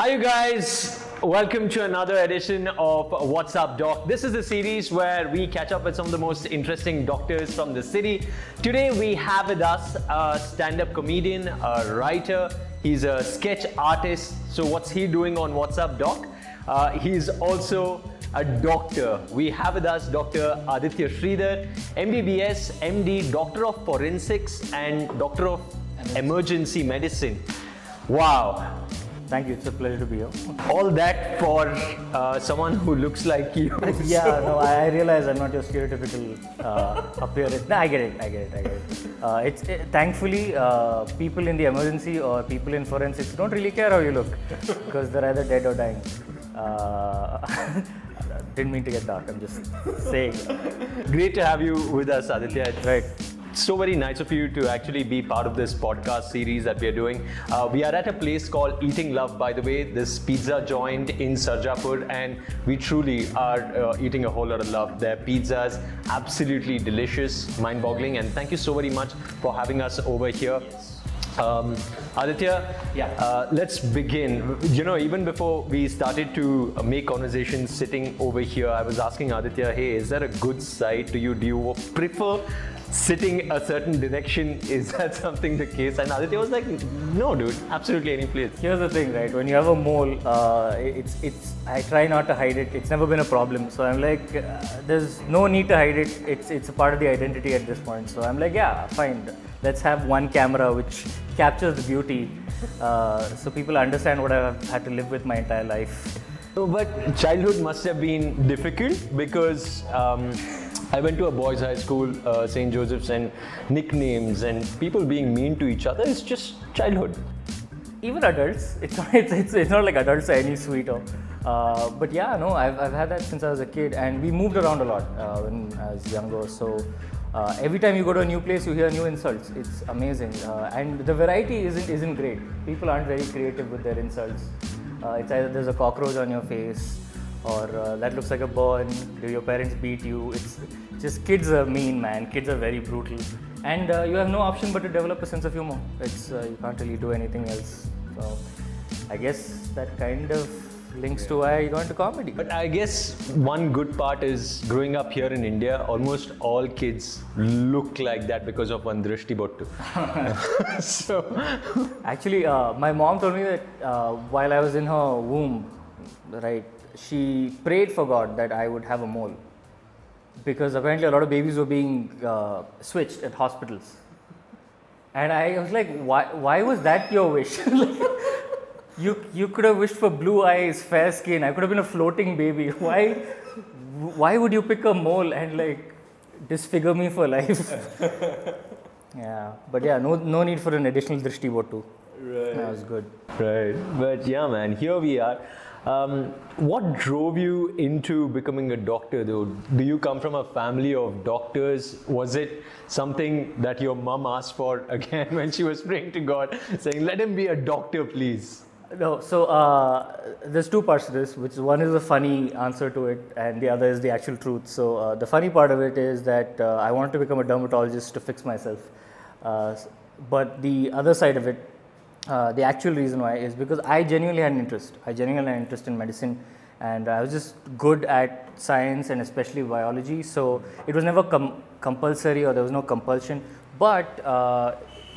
Hi, you guys. Welcome to another edition of What's Up Doc. This is a series where we catch up with some of the most interesting doctors from the city. Today, we have with us a stand up comedian, a writer, he's a sketch artist. So, what's he doing on What's Up Doc? Uh, he's also a doctor. We have with us Dr. Aditya Sridhar, MBBS, MD, Doctor of Forensics, and Doctor of Emergency Medicine. Wow, Thank you. It's a pleasure to be here. all that for uh, someone who looks like you. yeah, no, I, I realize I'm not your stereotypical uh, appearance. No, I get it. I get it. I get it. Uh, it's it, thankfully uh, people in the emergency or people in forensics don't really care how you look because they're either dead or dying. Uh, didn't mean to get dark. I'm just saying. Great to have you with us, Aditya. Right. So very nice of you to actually be part of this podcast series that we are doing. Uh, we are at a place called Eating Love, by the way, this pizza joint in Sarjapur, and we truly are uh, eating a whole lot of love. Their pizzas absolutely delicious, mind-boggling, and thank you so very much for having us over here. Um, Aditya, Yeah. uh, let's begin. You know, even before we started to make conversation sitting over here, I was asking Aditya, hey, is that a good side to you? Do you prefer sitting a certain direction? Is that something the case? And Aditya was like, no, dude, absolutely any place. Here's the thing, right? When you have a mole, uh, it's it's. I try not to hide it. It's never been a problem. So I'm like, uh, there's no need to hide it. It's it's a part of the identity at this point. So I'm like, yeah, fine. Let's have one camera which captures the beauty, uh, so people understand what I've had to live with my entire life. No, but childhood must have been difficult because um, I went to a boys' high school, uh, St. Joseph's, and nicknames and people being mean to each other is just childhood. even adults it's not it's, it's, it's not like adults are any sweeter. Uh, but yeah no I've, I've had that since i was a kid and we moved around a lot uh, when i was younger. So uh, every time you go to a new place you hear new insults. It's amazing. Uh, and the variety isn't isn't great. People aren't very creative with their insults uh, it's either there's a cockroach on your face or uh, that looks like a burn. Do your parents beat you? It's just kids are mean man. Kids are very brutal. And uh, you have no option but to develop a sense of humor. It's uh, you can't really do anything else. So i guess that kind of links to why i got into comedy. But I guess one good part is growing up here in India, almost all kids look like that because of one Drishti Bottu. so, actually uh, my mom told me that uh, while i was in her womb right she prayed for god that i would have a mole. Because apparently a lot of babies were being uh, switched at hospitals. And i was like why, why was that your wish you you could have wished for blue eyes fair skin i could have been a floating baby why why would you pick a mole and like disfigure me for life yeah but yeah no no need for an additional drishti botu right that was good right. But yeah, man, here we are. Um, what drove you into becoming a doctor, though? Do you come from a family of doctors? Was it something that your mom asked for again when she was praying to God, saying, "Let him be a doctor, please"? No, so uh, there's two parts to this, which one is a funny answer to it, and the other is the actual truth. So uh, the funny part of it is that uh, I wanted to become a dermatologist to fix myself, uh, but the other side of it, uh, the actual reason why is because I genuinely had an interest. I genuinely had an interest in medicine, and I was just good at science and especially biology. So it was never com- compulsory or there was no compulsion, but uh,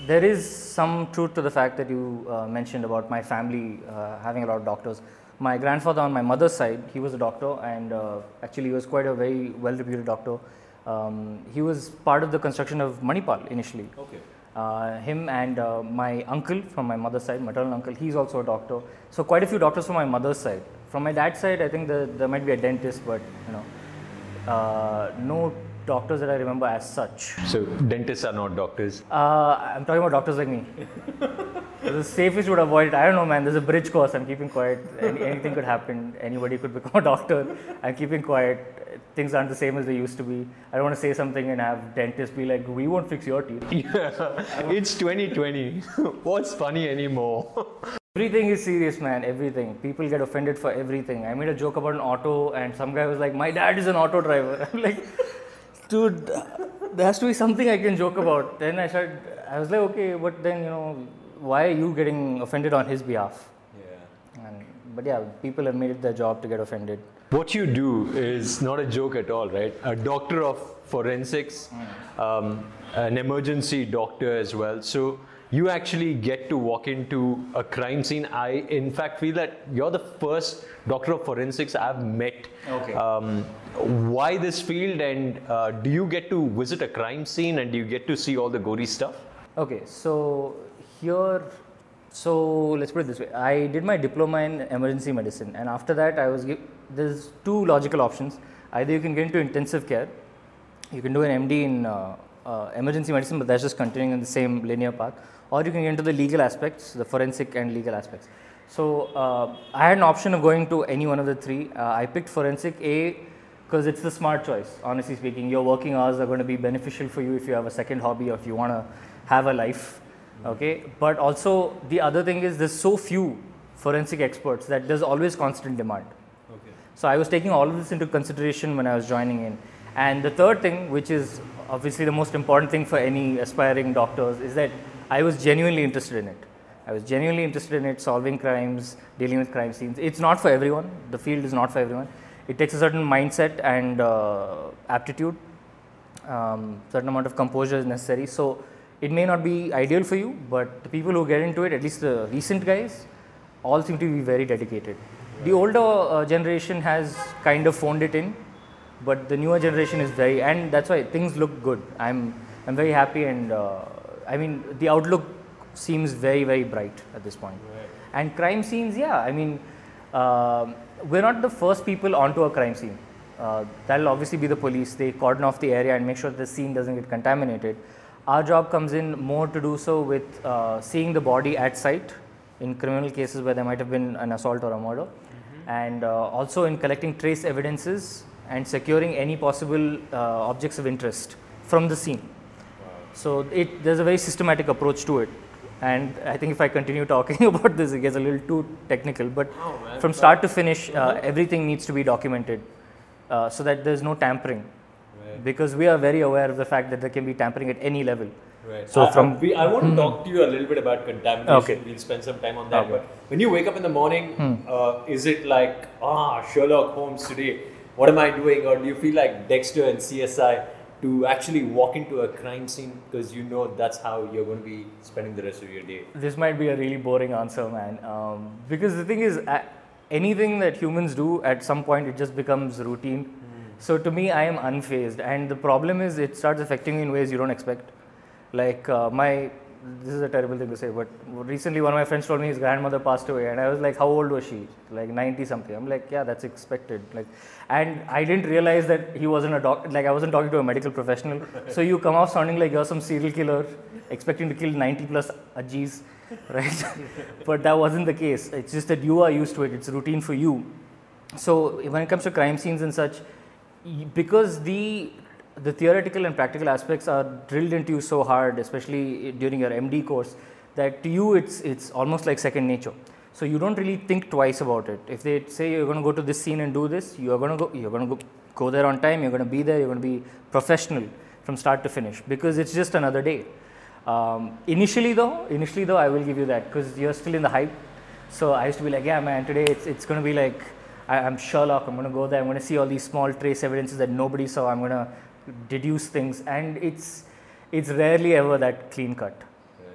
there is some truth to the fact that you uh, mentioned about my family uh, having a lot of doctors. My grandfather on my mother's side, he was a doctor, and uh, actually he was quite a very well-reputed doctor. Um, he was part of the construction of Manipal initially. Okay. Uh, him and uh, my uncle from my mother's side, maternal uncle, he's also a doctor. So quite a few doctors from my mother's side. From my dad's side, I think the, there might be a dentist, but you know, uh, no doctors that I remember as such. So dentists are not doctors. Uh, I'm talking about doctors like me. the safest would avoid it. I don't know, man. There's a bridge course. I'm keeping quiet. Any, anything could happen. Anybody could become a doctor. I'm keeping quiet. Things aren't the same as they used to be. I don't want to say something and have dentists be like, "We won't fix your teeth." Yeah, it's 2020. What's funny anymore? Everything is serious, man. Everything. People get offended for everything. I made a joke about an auto, and some guy was like, "My dad is an auto driver." I'm like, "Dude, there has to be something I can joke about." Then I said, "I was like, okay, but then you know, why are you getting offended on his behalf?" Yeah. And but yeah, people have made it their job to get offended. What you do is not a joke at all, right? A doctor of forensics, um, an emergency doctor as well. So you actually get to walk into a crime scene. I, in fact, feel that you're the first doctor of forensics I've met. Okay. Um, why this field, and uh, do you get to visit a crime scene and do you get to see all the gory stuff? Okay, so here, so let's put it this way. I did my diploma in emergency medicine, and after that, I was give, there's two logical options. Either you can get into intensive care, you can do an MD in uh, uh, emergency medicine, but that's just continuing in the same linear path, or you can get into the legal aspects, the forensic and legal aspects. So uh, I had an option of going to any one of the three. Uh, I picked forensic A because it's the smart choice. Honestly speaking, your working hours are going to be beneficial for you if you have a second hobby or if you want to have a life. Okay, but also the other thing is there's so few forensic experts that there's always constant demand. Okay. So I was taking all of this into consideration when I was joining in. And the third thing, which is obviously the most important thing for any aspiring doctors, is that I was genuinely interested in it. I was genuinely interested in it, solving crimes, dealing with crime scenes. It's not for everyone. The field is not for everyone. It takes a certain mindset and uh, aptitude. Um, certain amount of composure is necessary. So it may not be ideal for you, but the people who get into it, at least the recent guys, all seem to be very dedicated. The older uh, generation has kind of phoned it in, but the newer generation is very, and that's why things look good. I'm I'm very happy, and uh, I mean the outlook seems very very bright at this point. And crime scenes, yeah, I mean um we're not the first people onto a crime scene. Uh, that'll obviously be the police. They cordon off the area and make sure the scene doesn't get contaminated. Our job comes in more to do so with uh, seeing the body at site in criminal cases where there might have been an assault or a murder, and uh, also in collecting trace evidences and securing any possible uh, objects of interest from the scene. So it there's a very systematic approach to it, and I think if I continue talking about this, it gets a little too technical. But Oh, from start to finish, uh, everything needs to be documented, uh, so that there's no tampering, Right. because we are very aware of the fact that there can be tampering at any level. Right. So I, from- we, I want to talk to you a little bit about contamination. Okay. We'll spend some time on that. Okay. But when you wake up in the morning, uh, is it like ah Sherlock Holmes today? What am I doing? Or do you feel like Dexter and CSI to actually walk into a crime scene because you know that's how you're going to be spending the rest of your day? This might be a really boring answer, man. Um, because the thing is, anything that humans do at some point, it just becomes routine. So to me, I am unfazed, and the problem is, it starts affecting me in ways you don't expect. Like uh, my, this is a terrible thing to say, but recently one of my friends told me his grandmother passed away, and I was like, "How old was she?" Like 90 something. I'm like, "Yeah, that's expected." Like, and I didn't realize that he wasn't a doctor. Like I wasn't talking to a medical professional. so you come off sounding like you're some serial killer, expecting to kill 90 plus ajis, right? but that wasn't the case. It's just that you are used to it. It's routine for you. So when it comes to crime scenes and such, because the the theoretical and practical aspects are drilled into you so hard, especially during your MD course, that to you it's it's almost like second nature. So you don't really think twice about it. If they say you're going to go to this scene and do this, you're going to go you're going to go go there on time. You're going to be there. You're going to be professional from start to finish because it's just another day. Um, initially though, initially though, I will give you that because you're still in the hype. So I used to be like, yeah, man, today it's, it's going to be like, I, I'm Sherlock. I'm going to go there. I'm going to see all these small trace evidences that nobody saw. I'm going to deduce things, and it's it's rarely ever that clean cut.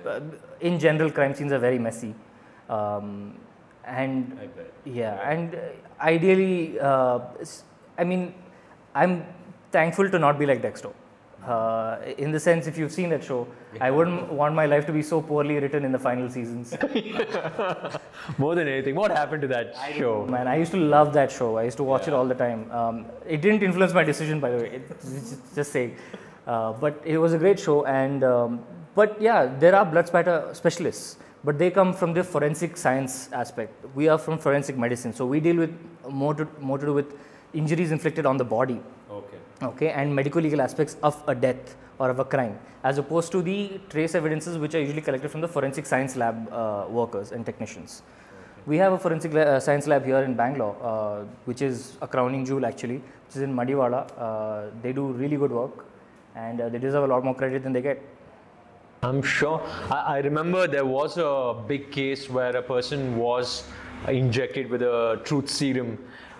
Uh, in general, crime scenes are very messy, um, and I bet. yeah, and uh, ideally, uh, I mean, I'm thankful to not be like Dexter. Uh, in the sense, if you've seen that show, I wouldn't want my life to be so poorly written in the final seasons. More than anything, what happened to that show? Man, I used to love that show. I used to watch it all the time. Um, it didn't influence my decision, by the way. It, just- just saying. Uh, but it was a great show, and um, but yeah, there are blood spatter specialists, but they come from the forensic science aspect. We are from forensic medicine, so we deal with more to more to do with injuries inflicted on the body, Okay. and medical legal aspects of a death or of a crime, as opposed to the trace evidences which are usually collected from the forensic science lab uh, workers and technicians. We have a forensic la- uh, science lab here in Bangalore, uh, which is a crowning jewel actually, which is in Madiwala. Uh, they do really good work and uh, they deserve a lot more credit than they get. I'm sure. I, I remember there was a big case where a person was injected with a truth serum.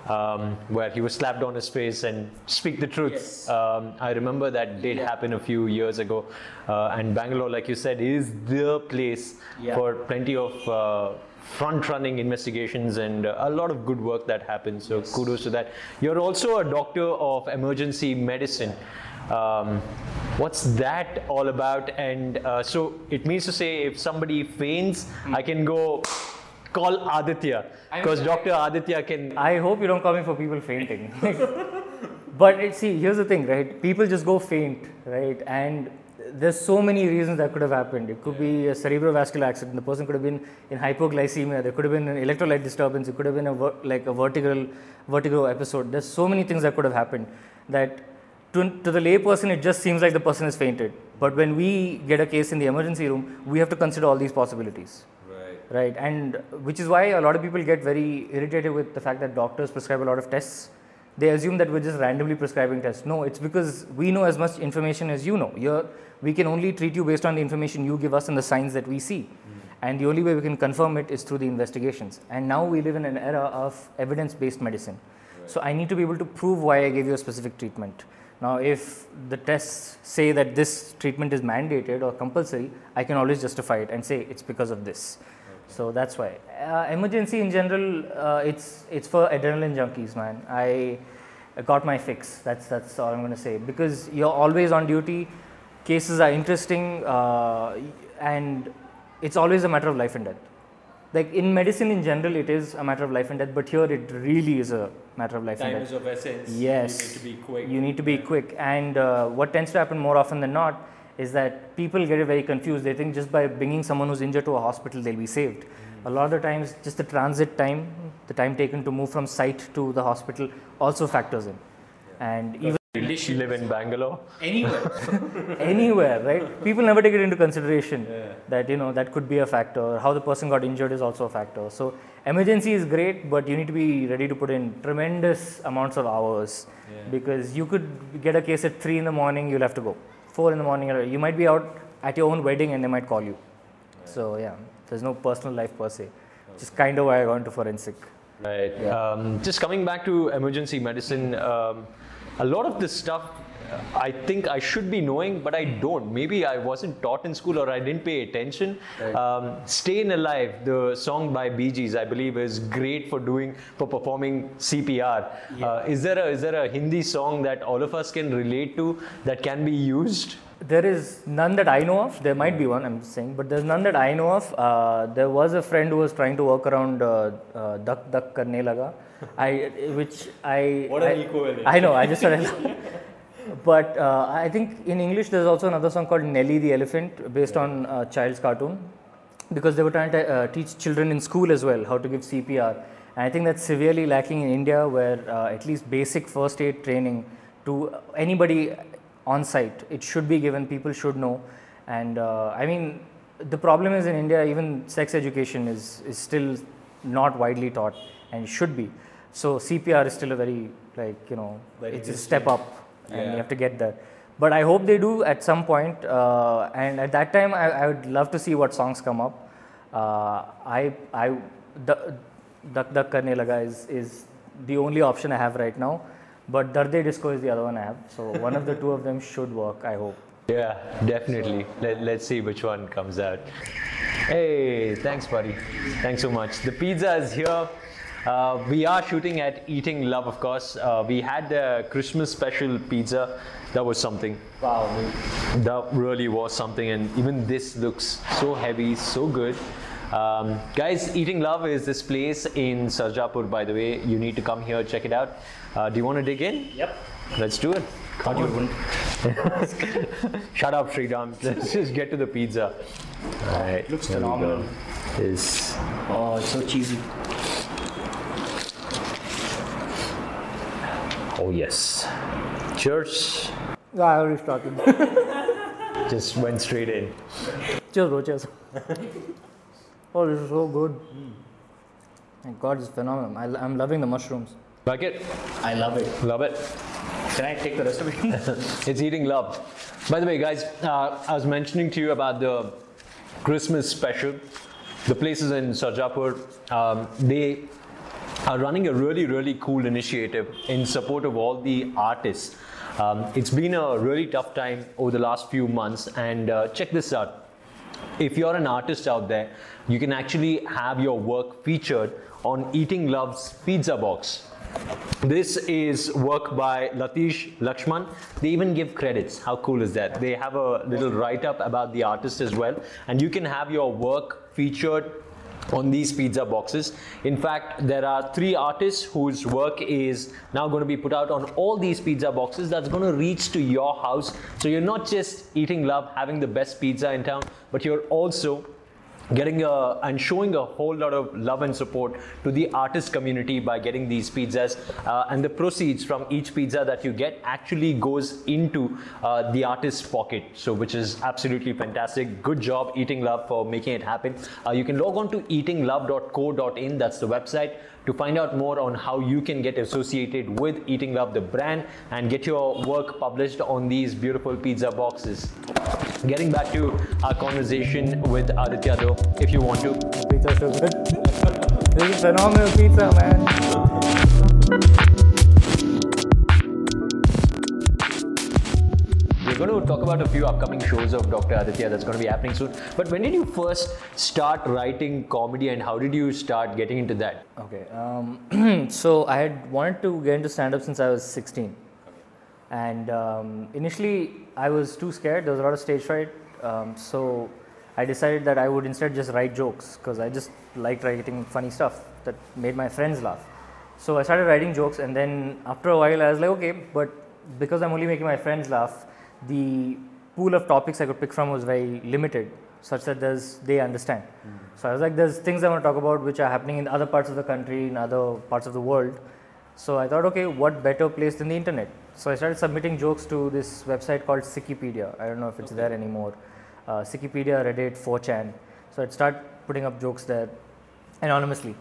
Um, where he was slapped on his face and speak the truth. Yes. Um, I remember that did happen a few years ago, uh, and Bangalore, like you said, is the place Yeah. for plenty of uh, front-running investigations and uh, a lot of good work that happens. So kudos to that. You're also a doctor of emergency medicine. Um, what's that all about? And uh, so it means to say, if somebody faints, I can go call Aditya because Dr. Aditya can. I hope you don't call me for people fainting. but it, see, here's the thing, right? People just go faint, right? And there's so many reasons that could have happened. It could be a cerebrovascular accident. The person could have been in hypoglycemia. There could have been an electrolyte disturbance. It could have been a ver- like a vertical vertigo episode. There's so many things that could have happened that to, to the layperson it just seems like the person has fainted. But when we get a case in the emergency room, we have to consider all these possibilities right and which is why a lot of people get very irritated with the fact that doctors prescribe a lot of tests. They assume that we're just randomly prescribing tests. No it's because we know as much information as you know. You're, we can only treat you based on the information you give us and the signs that we see. Hmm. And the only way we can confirm it is through the investigations. And now we live in an era of evidence based medicine so i need to be able to prove why i gave you a specific treatment. Now if the tests say that this treatment is mandated or compulsory i can always justify it and say it's because of this so that's why. Uh, emergency in general uh, it's it's for adrenaline junkies man. I got my fix. That's that's all i'm going to say. Because you're always on duty cases are interesting uh, and it's always a matter of life and death. Like in medicine in general it is a matter of life and death but here it really is a matter of life Time and is death of essence. yes. You need to be quick. you need to be quick. And uh, what tends to happen more often than not is that people get very confused. They think just by bringing someone who's injured to a hospital they'll be saved. A lot of the times just the transit time the time taken to move from site to the hospital also factors in. And even You live in Bangalore. Anywhere. anywhere right? People never take it into consideration that you know that could be a factor. How the person got injured is also a factor. So emergency is great but you need to be ready to put in tremendous amounts of hours because you could get a case at 3 in the morning you'll have to go 4 in the morning you might be out at your own wedding and they might call you. So yeah there's no personal life per se. Which is kind of why i got into forensic. Right. Um, just coming back to emergency medicine, um, a lot of this stuff I think I should be knowing, but I don't. Maybe I wasn't taught in school or I didn't pay attention. Um, Staying Alive, the song by Bee Gees, I believe, is great for doing for performing CPR. Uh, is there a is there a Hindi song that all of us can relate to that can be used? There is none that I know of. There might be one, I'm saying, but there's none that I know of. Uh, there was a friend who was trying to work around uh, uh, Dhak Dhak Karne Laga, I, which I. What an I, equivalent. I know, I just started. but uh, I think in English there's also another song called Nelly the Elephant based on uh, child's cartoon because they were trying to uh, teach children in school as well how to give CPR. And I think that's severely lacking in India, where uh, at least basic first aid training to anybody on site it should be given. People should know. And uh, I mean, the problem is in India, even sex education is is still not widely taught and should be. So CPR is still a very like you know Very it's a step up and Yeah. you have to get there. But I hope they do at some point, uh, and at that time, I, I would love to see what songs come up. Uh, I, I, the, Dhak Dhak Karne Laga is, is the only option I have right now, but Darde Disco is the other one I have. So one of the two of them should work, I hope. Yeah, definitely. Let, let's see which one comes out. Hey, thanks, buddy. Thanks so much. The pizza is here. Uh, we are shooting at Eating Love, of course. Uh, we had the Christmas special pizza. That was something. Wow. That really was something. And even this looks so heavy, so good. Um, guys, Eating Love is this place in Sarjapur, by the way. You need to come here, check it out. Uh, do you want to dig in? Yep. Let's do it. Come on. Shut up, Sriram. Let's just get to the pizza. All right. Looks here we go. phenomenal. Is Oh, it's so cheesy. Oh yes. Cheers. Yeah, I already started. Just went straight in. cheers, bro, cheers. oh, this is so good. My God, it's phenomenal. I, I'm loving the mushrooms. Like it? I love it. Love it. Can I take the rest of it? It's eating love. By the way, guys, uh, I was mentioning to you about the Christmas special. The places in Sarjapur, um, they are running a really, really cool initiative in support of all the artists. Um, it's been a really tough time over the last few months, and uh, check this out. If you're an artist out there, you can actually have your work featured on Eating Love's Pizza Box. This is work by Latish Lakshman. They even give credits. How cool is that? They have a little write up about the artist as well, and you can have your work featured on these pizza boxes. In fact, there are three artists whose work is now going to be put out on all these pizza boxes that's going to reach to your house. So you're not just eating love, having the best pizza in town, but you're also getting a and showing a whole lot of love and support to the artist community by getting these pizzas. Uh, and the proceeds from each pizza that you get actually goes into uh, the artist's pocket. So which is absolutely fantastic. Good job eating love for making it happen. Uh, you can log on to eatinglove.co.in that's the website to find out more on how you can get associated with Eating Love, the brand, and get your work published on these beautiful pizza boxes. Getting back to our conversation with Aditya, though, if you want to. Pizza so good. this is phenomenal pizza, man. We're going to talk about a few upcoming shows of Dr. Aditya that's going to be happening soon. But when did you first start writing comedy and how did you start getting into that? Okay. Um, so I had wanted to get into stand up since I was 16. And um, initially, I was too scared. There was a lot of stage fright. Um, so I decided that I would instead just write jokes because I just liked writing funny stuff that made my friends laugh. So I started writing jokes, and then after a while, I was like, okay, but because I'm only making my friends laugh, the pool of topics I could pick from was very limited, such that there's, they understand. So I was like, there's things I want to talk about which are happening in other parts of the country, in other parts of the world. So I thought, okay, what better place than the internet? So I started submitting jokes to this website called Wikipedia. I don't know if it's there anymore. Uh, Wikipedia, Reddit, 4chan. So I'd start putting up jokes there anonymously.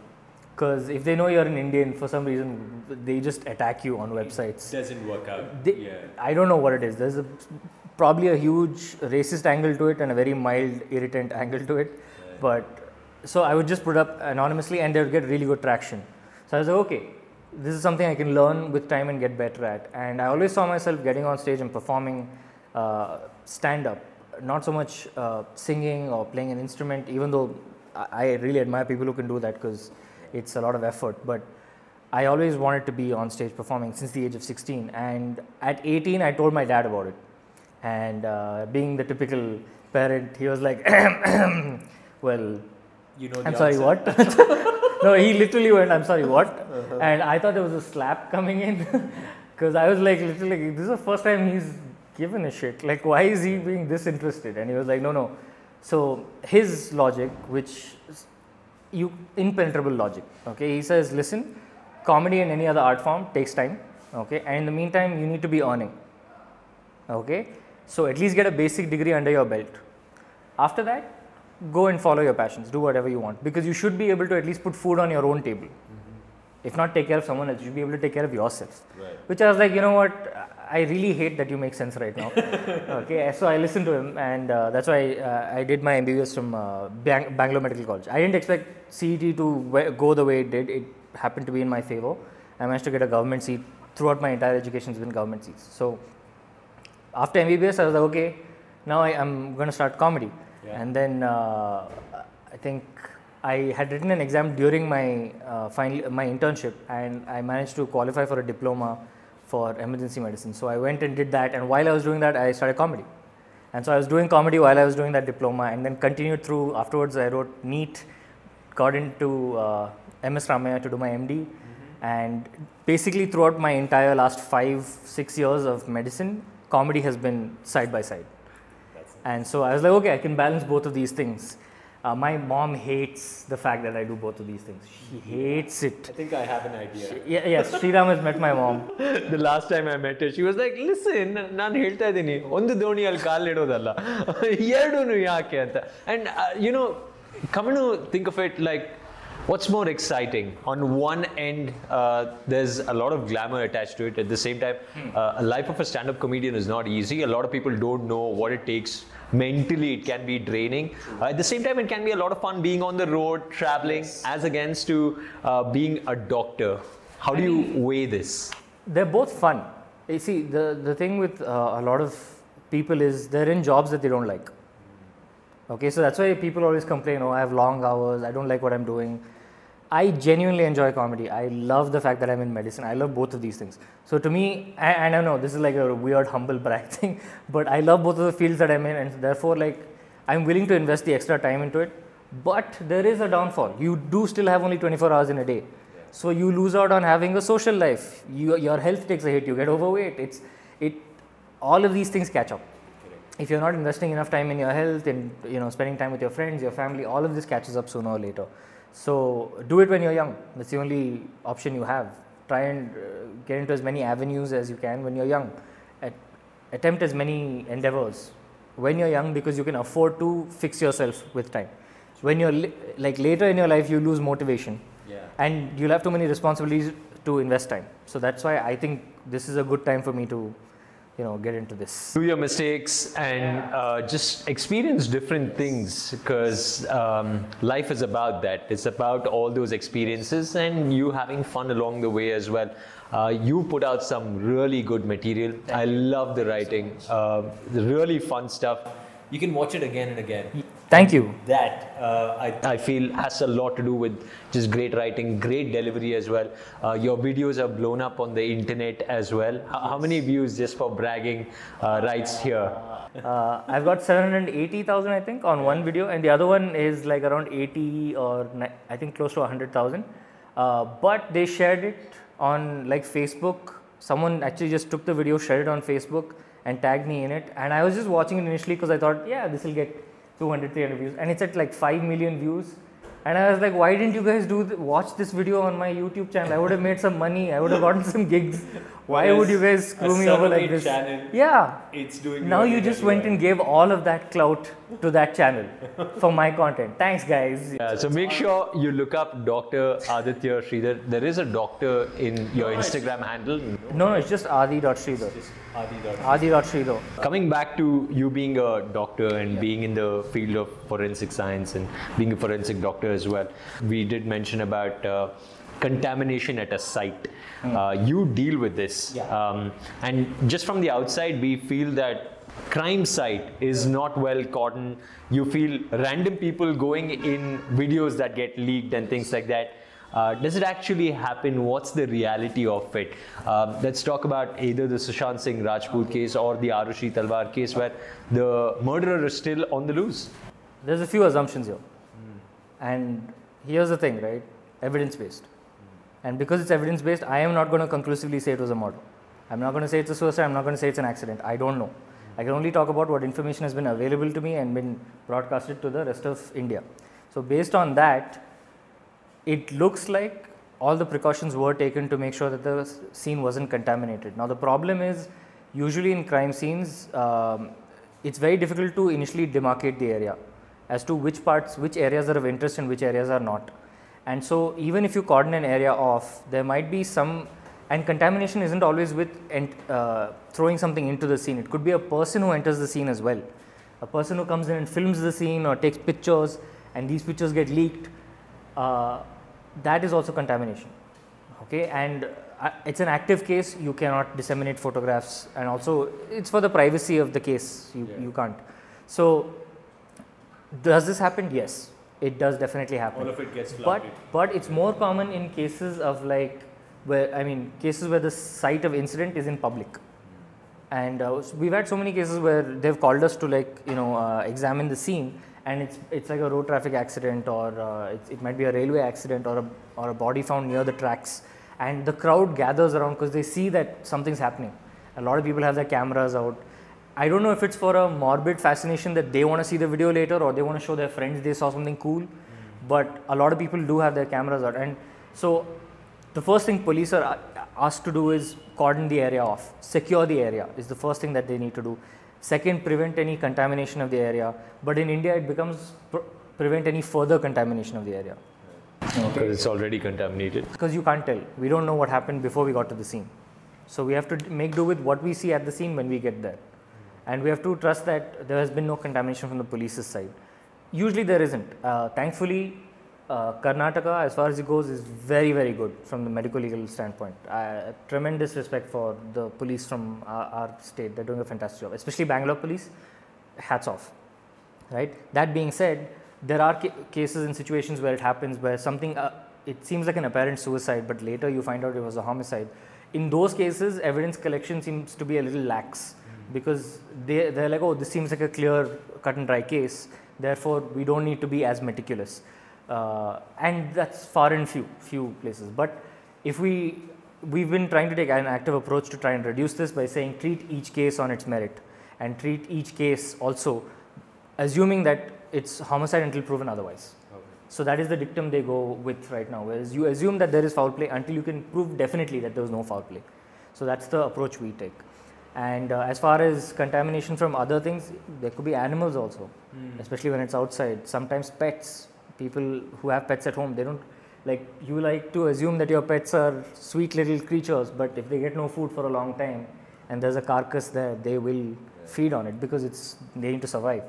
Because if they know you're an Indian, for some reason, they just attack you on websites. Doesn't work out. They, yeah. I don't know what it is. There's a, probably a huge racist angle to it and a very mild irritant angle to it. But so I would just put up anonymously and they would get really good traction. So I was like, okay, this is something I can learn with time and get better at. And I always saw myself getting on stage and performing uh, stand up, not so much uh, singing or playing an instrument, even though I really admire people who can do that because it's a lot of effort. But I always wanted to be on stage performing since the age of 16. And at 18, I told my dad about it. And uh, being the typical parent, he was like, well, You know I'm sorry, answer. what? no, he literally went, I'm sorry, what? Uh-huh. And I thought there was a slap coming in because I was like, literally, this is the first time he's given a shit. Like, why is he being this interested? And he was like, no, no. So, his logic, which is you impenetrable logic, okay, he says, listen, comedy and any other art form takes time, okay, and in the meantime, you need to be earning, okay. So, at least get a basic degree under your belt. After that, go and follow your passions, do whatever you want because you should be able to at least put food on your own table. If not take care of someone else, you should be able to take care of yourself. Right. Which I was like, you know what, I really hate that you make sense right now. okay, so I listened to him, and uh, that's why uh, I did my MBBS from uh, Bang- Bangalore Medical College. I didn't expect CET to we- go the way it did. It happened to be in my favor. I managed to get a government seat throughout my entire education has been government seats. So after MBBS, I was like, okay, now I, am going to start comedy. Yeah. And then uh, I think I had written an exam during my uh, final my internship, and I managed to qualify for a diploma for emergency medicine. So I went and did that, and while I was doing that, I started comedy. And so I was doing comedy while I was doing that diploma, and then continued through. Afterwards, I wrote NEET, got into uh, MS Ramaiah to do my MD, and basically throughout my entire last five six years of medicine, comedy has been side by side. That's And so I was like, okay, I can balance both of these things. Uh, my mom hates the fact that I do both of these things. She hates it. I think I have an idea. Yeah, yes, Sriram has met my mom. the last time I met her, she was like, listen, ನಾನು ಹೇಳ್ತಾ ಇದ್ದೀನಿ ಒಂದು ದೋಣಿಯಲ್ಲಿ ಕಾಲಿಡೋದಲ್ಲ ಎರಡೂ ಯಾಕೆ ಅಂತ and you know come to think of it like What's more exciting? On one end, uh, there's a lot of glamour attached to it. At the same time, uh, a life of a stand-up comedian is not easy. A lot of people don't know what it takes. Mentally, it can be draining. Uh, at the same time, it can be a lot of fun being on the road, traveling, as against to uh, being a doctor. How do you weigh this? They're both fun. You see, the, the thing with uh, a lot of people is they're in jobs that they don't like. Okay, so that's why people always complain, oh, I have long hours, I don't like what I'm doing. I genuinely enjoy comedy. I love the fact that I'm in medicine. I love both of these things. So to me, and I know this is like a weird, humble brag thing, but I love both of the fields that I'm in, and therefore, like, I'm willing to invest the extra time into it. But there is a downfall. You do still have only 24 hours in a day. So you lose out on having a social life. You, your health takes a hit. You get overweight. It's it. All of these things catch up. If you're not investing enough time in your health and you know spending time with your friends, your family, all of this catches up sooner or later. So do it when you're young. That's the only option you have. Try and uh, get into as many avenues as you can when you're young. At, attempt as many endeavors when you're young because you can afford to fix yourself with time. When you're li- like later in your life, you lose motivation Yeah. and you'll have too many responsibilities to invest time. So that's why I think this is a good time for me to, you know, get into this. do your mistakes and uh, just experience different things because um, life is about that. It's about all those experiences and you having fun along the way as well. Uh, you put out some really good material. I love the writing, uh, really fun stuff. You can watch it again and again. Thank you. That uh, I I feel has a lot to do with just great writing, great delivery as well. Uh, your videos are blown up on the internet as well. How, how many views just for bragging uh, rights here? Uh, I've got 780,000, I think, on one video, and the other one is like around 80 or ni- I think close to 100,000. Uh, but they shared it on like Facebook. Someone actually just took the video, shared it on Facebook, and tagged me in it. And I was just watching it initially because I thought, yeah, this will get 200, 300 views, and it's at like 5 million views. And I was like, why didn't you guys do th- watch this video on my YouTube channel? I would have made some money. I would have gotten some gigs. Why would you guys screw me over like this? channel. Yeah. it's doing. Now you just went and gave all of that clout to that channel for my content. Thanks, guys. Yeah, so make sure you look up Dr. Aditya Sridhar. There is a doctor in your Instagram handle. No, no, it's just adi.sridhar. Just Adi dot. Adi.sridhar. Coming back to you being a doctor and being in the field of forensic science and being a forensic doctor as well, we did mention about uh, contamination at a site. Uh, you deal with this. Yeah. Um, and just from the outside, we feel that crime site is not well cordoned. You feel random people going in videos that get leaked and things like that. Uh, does it actually happen? What's the reality of it? Um, let's talk about either the Sushant Singh Rajput case or the Aarushi Talwar case where the murderer is still on the loose. There's a few assumptions here. And here's the thing, right? Evidence based. And because it's evidence based, I am not going to conclusively say it was a murder. I'm not going to say it's a suicide. I'm not going to say it's an accident. I don't know. I can only talk about what information has been available to me and been broadcasted to the rest of India. So, based on that, it looks like all the precautions were taken to make sure that the scene wasn't contaminated. Now, the problem is usually in crime scenes, um, it's very difficult to initially demarcate the area as to which parts, which areas are of interest and which areas are not. And so, even if you cordon an area off, there might be some, and contamination isn't always with ent, uh, throwing something into the scene. It could be a person who enters the scene as well. A person who comes in and films the scene or takes pictures, and these pictures get leaked. Uh, that is also contamination. Okay, and uh, it's an active case. You cannot disseminate photographs, and also it's for the privacy of the case. You you can't. So, does this happen? Yes, it does definitely happen. All of it gets but flooded. but it's more common in cases of like where i mean cases where the site of incident is in public. And uh, we've had so many cases where they've called us to like you know uh, examine the scene and it's it's like a road traffic accident or uh, it, it might be a railway accident or a or a body found near the tracks and the crowd gathers around because they see that something's happening. A lot of people have their cameras out I don't know if it's for a morbid fascination that they want to see the video later or they want to show their friends they saw something cool. But a lot of people do have their cameras out. And so the first thing police are uh, asked to do is cordon the area off, secure the area is the first thing that they need to do. Second, prevent any contamination of the area. But in India, it becomes pr- prevent any further contamination of the area. because it's already contaminated. because you can't tell. We don't know what happened before we got to the scene. So we have to make do with what we see at the scene when we get there. And we have to trust that there has been no contamination from the police's side. Usually there isn't. Uh, thankfully, uh, Karnataka, as far as it goes, is very, very good from the medical legal standpoint. Uh, tremendous respect for the police from our, our state. They're doing a fantastic job, especially Bangalore police. Hats off right that being said there are ca- cases and situations where it happens where something uh, it seems like an apparent suicide but later you find out it was a homicide in those cases evidence collection seems to be a little lax because they they're like oh this seems like a clear cut and dry case therefore we don't need to be as meticulous uh, and that's far and few few places but if we we've been trying to take an active approach to try and reduce this by saying treat each case on its merit and treat each case also assuming that it's homicide until proven otherwise. So that is the dictum they go with right now. Whereas you assume that there is foul play until you can prove definitely that there was no foul play. So that's the approach we take. And uh, as far as contamination from other things, there could be animals also, especially when it's outside. Sometimes pets, people who have pets at home, they don't like you like to assume that your pets are sweet little creatures, but if they get no food for a long time and there's a carcass there, they will feed on it because it's they need to survive.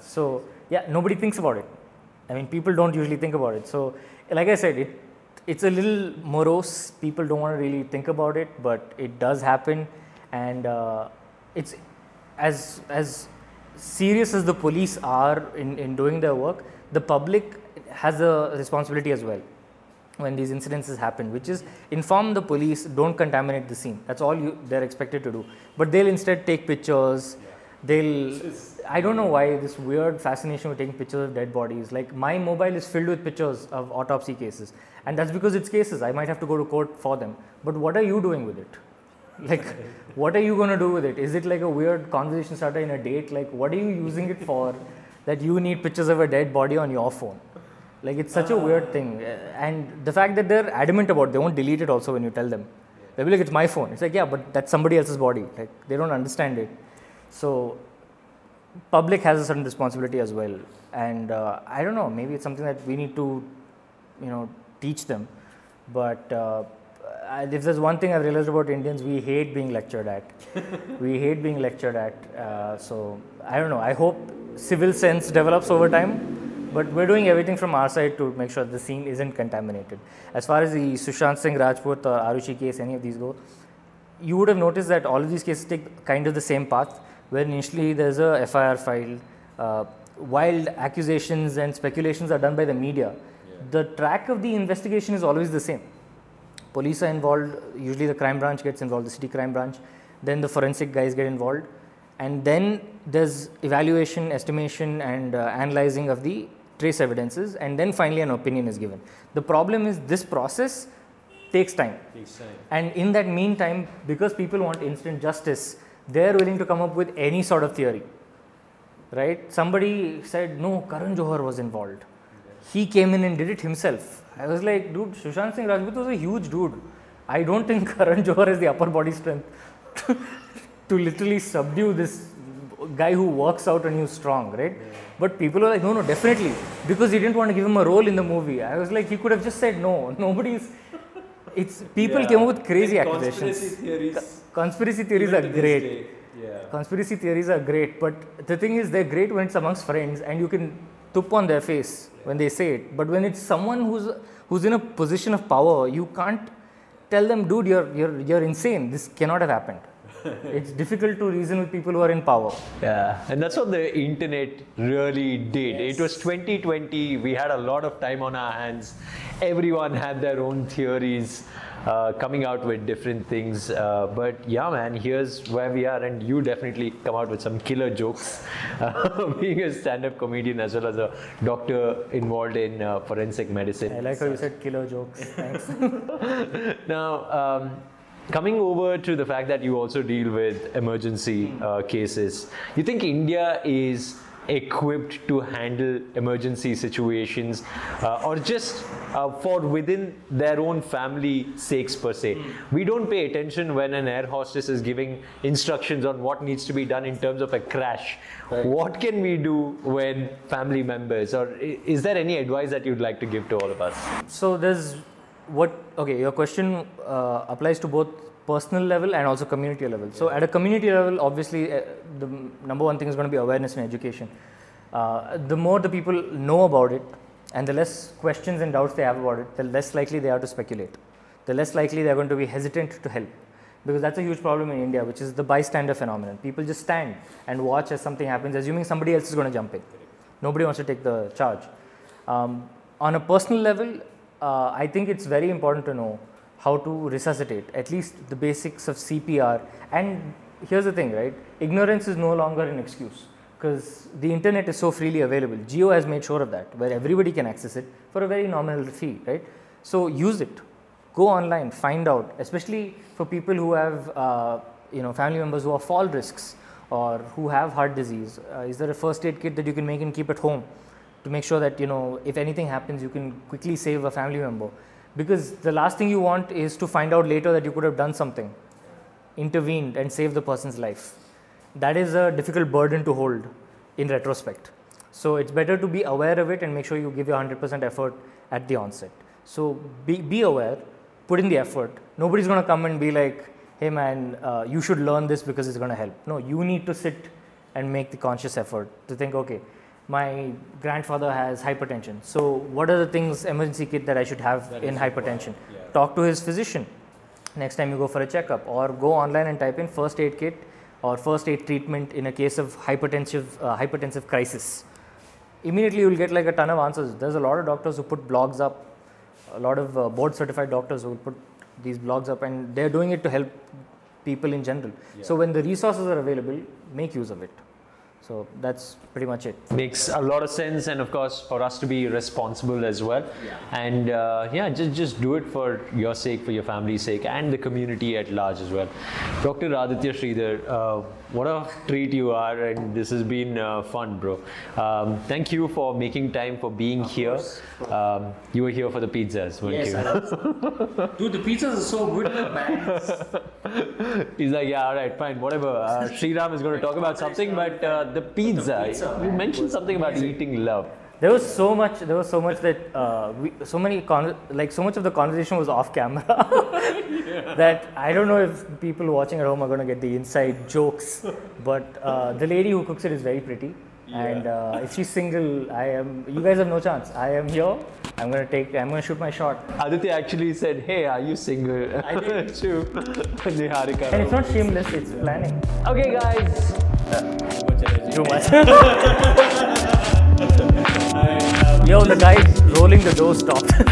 So yeah, nobody thinks about it. I mean, people don't usually think about it. So, like I said, it it's a little morose. People don't want to really think about it, but it does happen, and uh, it's as as serious as the police are in, in doing their work. The public has a responsibility as well when these incidences happen, which is inform the police, don't contaminate the scene. That's all you, they're expected to do. But they'll instead take pictures. They'll. I don't know why this weird fascination with taking pictures of dead bodies. Like my mobile is filled with pictures of autopsy cases, and that's because it's cases. I might have to go to court for them. But what are you doing with it? Like, what are you going to do with it? Is it like a weird conversation starter in a date? Like, what are you using it for? That you need pictures of a dead body on your phone? Like it's such a weird thing, Uh, and the fact that they're adamant about, they won't delete it also when you tell them. They'll be like, "It's my phone." It's like, yeah, but that's somebody else's body. Like they don't understand it. So, public has a certain responsibility as well, and uh, I don't know. Maybe it's something that we need to, you know, teach them. But uh, if there's one thing I've realized about Indians, we hate being lectured at. we hate being lectured at. Uh, so I don't know. I hope civil sense develops over time but we're doing everything from our side to make sure the scene isn't contaminated. As far as the Sushant Singh Rajput or Aarushi case, any of these go, you would have noticed that all of these cases take kind of the same path, where initially there's a FIR filed, uh, wild accusations and speculations are done by the media. The track of the investigation is always the same. Police are involved, usually the crime branch gets involved, the city crime branch, then the forensic guys get involved, and then there's evaluation, estimation, and uh, analyzing of the trace evidences, and then finally an opinion is given. The problem is this process takes time. Takes time. And in that meantime, because people want instant justice, they're willing to come up with any sort of theory. Right? Somebody said, no, Karan Johar was involved. He came in and did it himself. I was like, dude, Sushant Singh Rajput was a huge dude. I don't think Karan Johar has the upper body strength to literally subdue this guy who works out and who's strong, right? But people are like, no, no, definitely. Because he didn't want to give him a role in the movie. I was like, he could have just said no. Nobody's. It's people Yeah. came up with crazy accusations. Conspiracy theories. Co- conspiracy theories are great. Yeah. Conspiracy theories are great, but the thing is, they're great when it's amongst friends and you can tup on their face when they say it. But when it's someone who's who's in a position of power, you can't tell them, dude, you're you're you're insane. This cannot have happened. it's difficult to reason with people who are in power. Yeah, and that's what the internet really did. It was 2020. We had a lot of time on our hands. Everyone had their own theories, uh, coming out with different things. Uh, but yeah, man, here's where we are, and you definitely come out with some killer jokes. Uh, being a stand-up comedian as well as a doctor involved in uh, forensic medicine. I like how you said killer jokes. Thanks. Now, um, coming over to the fact that you also deal with emergency uh, cases, you think India is equipped to handle emergency situations uh, or just uh, for within their own family sakes per se. We don't pay attention when an air hostess is giving instructions on what needs to be done in terms of a crash. What can we do when family members, or is there any advice that you'd like to give to all of us? So there's what okay your question uh, applies to both personal level and also community level. So at a community level, obviously uh, the number one thing is going to be awareness and education. Uh, the more the people know about it, and the less questions and doubts they have about it, the less likely they are to speculate. The less likely they are going to be hesitant to help. Because that's a huge problem in India, which is the bystander phenomenon. People just stand and watch as something happens, assuming somebody else is going to jump in. Nobody wants to take the charge. Um, on a personal level, uh, I think it's very important to know how to resuscitate, at least the basics of CPR. And here's the thing, right? Ignorance is no longer an excuse because the internet is so freely available. Jio has made sure of that, where everybody can access it for a very nominal fee, right? So use it. Go online, find out, especially for people who have, uh, you know, family members who are fall risks or who have heart disease. Uh, is there a first aid kit that you can make and keep at home? to make sure that you know if anything happens you can quickly save a family member because the last thing you want is to find out later that you could have done something intervened and saved the person's life. That is a difficult burden to hold in retrospect. So it's better to be aware of it and make sure you give your 100% effort at the onset. So be, be aware put in the effort. Nobody's going to come and be like hey man uh, you should learn this because it's going to help. No you need to sit and make the conscious effort to think okay my grandfather has hypertension. So what are the things emergency kit that i should have That in hypertension? yeah. talk to his physician. Next time you go for a checkup or go online and type in first aid kit or first aid treatment in a case of hypertensive uh, hypertensive crisis. Immediately you will get like a ton of answers. There's a lot of doctors who put blogs up. A lot of uh, board certified doctors who put these blogs up and they're doing it to help people in general. So when the resources are available make use of it so that's pretty much it. Makes a lot of sense and of course for us to be responsible as well. And uh, yeah just just do it for your sake for your family's sake and the community at large as well. Dr aditya sridhar uh, what a treat you are and this has been uh, fun bro um, thank you for making time for being here um, you were here for the pizzas weren't you Dude, the pizzas are so good, man. He's like, yeah, all right, fine, whatever. Uh, Sriram is going to talk about something, but uh, the pizza. pizza, you mentioned something about eating love. There was so much there was so much that uh, we, so many con- like so much of the conversation was off camera that i don't know if people watching at home are going to get the inside jokes but uh, the lady who cooks it is very pretty and uh, if she's single i am you guys have no chance i am here i'm going to take i'm going to shoot my shot Aditya actually said, hey, are you single? I did. to Niharika. and it's not shameless it's planning Okay, guys. Too energy. too much yo the guy rolling the door stopped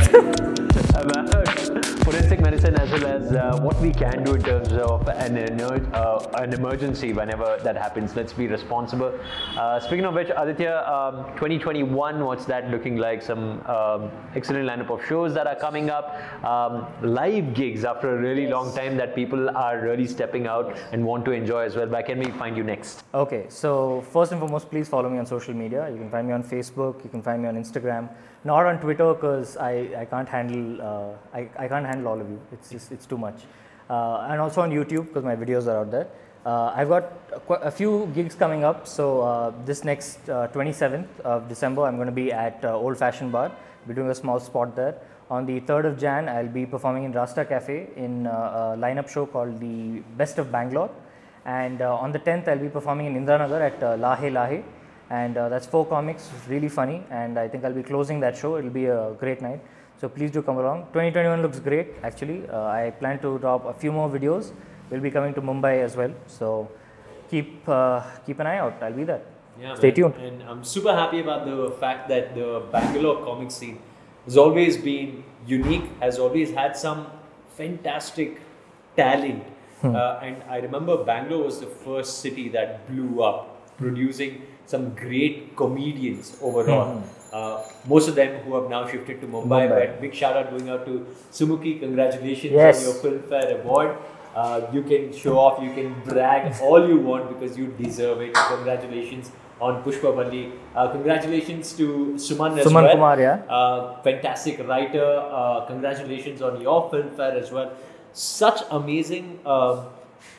medicine as well as uh, what we can do in terms of an, uh, an emergency whenever that happens. Let's be responsible. Uh, speaking of which, Aditya, um, 2021, what's that looking like? Some um, excellent lineup of shows that are coming up, um, live gigs after a really long time that people are really stepping out and want to enjoy as well. Where can we find you next? Okay, so first and foremost, please follow me on social media. You can find me on Facebook, you can find me on Instagram, not on Twitter because I, I can't handle uh, I, I can't handle all of you. It's just it's too much. Uh, and also on YouTube because my videos are out there. Uh, I've got a, a few gigs coming up. So uh, this next uh, 27th of December, I'm going to be at uh, Old Fashioned Bar. We're doing a small spot there. On the 3rd of Jan, I'll be performing in Rasta Cafe in uh, a lineup show called the Best of Bangalore. And uh, on the 10th, I'll be performing in Indranagar at uh, Lahe Lahe. And uh, that's four comics, really funny. And I think I'll be closing that show. It'll be a great night. So please do come along. 2021 looks great, actually. Uh, I plan to drop a few more videos. We'll be coming to Mumbai as well. So keep uh, keep an eye out. I'll be there. Yeah, Stay man. tuned. And I'm super happy about the fact that the Bangalore comic scene has always been unique, has always had some fantastic talent. Uh, and I remember Bangalore was the first city that blew up, producing some great comedians overall. Uh, most of them who have now shifted to Mumbai. Mumbai. But big shout out going out to Sumukhi. Congratulations Yes. on your Filmfare award. Uh, you can show off, you can brag all you want because you deserve it. Congratulations on Pushpavalli. Uh, congratulations to Suman as Suman well. Kumar, yeah. Uh, fantastic writer. Uh, congratulations on your filmfare as well. Such amazing uh,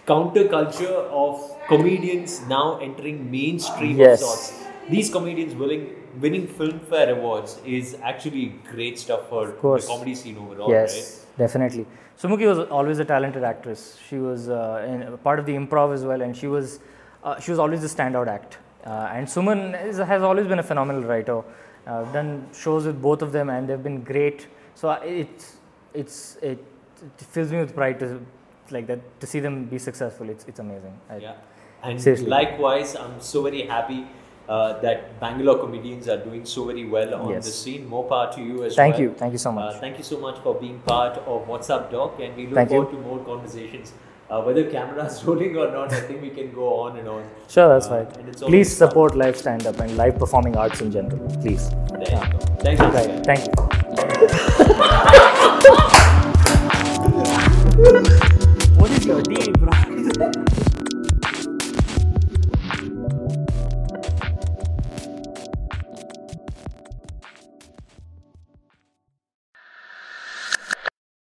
counterculture of comedians now entering mainstream Yes. of sorts. These comedians winning winning filmfare awards is actually great stuff for the comedy scene overall, yes, right? definitely. Sumukhi was always a talented actress. She was uh, in, part of the improv as well, and she was uh, she was always the standout act. Uh, and Suman is, has always been a phenomenal writer. Uh, I've done shows with both of them, and they've been great. So I- it's it's it, it fills me with pride to like that to see them be successful. It's it's amazing. I- Yeah. And Seriously. likewise, I'm so very happy uh, that Bangalore comedians are doing so very well on Yes. the scene. More power to you as Thank well. Thank you, thank you so much. Uh, thank you so much for being part of What's Up Doc, and we look Thank you. forward to more conversations. Uh, whether cameras rolling or not, I think we can go on and on. Sure, that's Uh, right. and it's Please fun. support live stand up and live performing arts in general. Please. There you. Thank you. Thank you.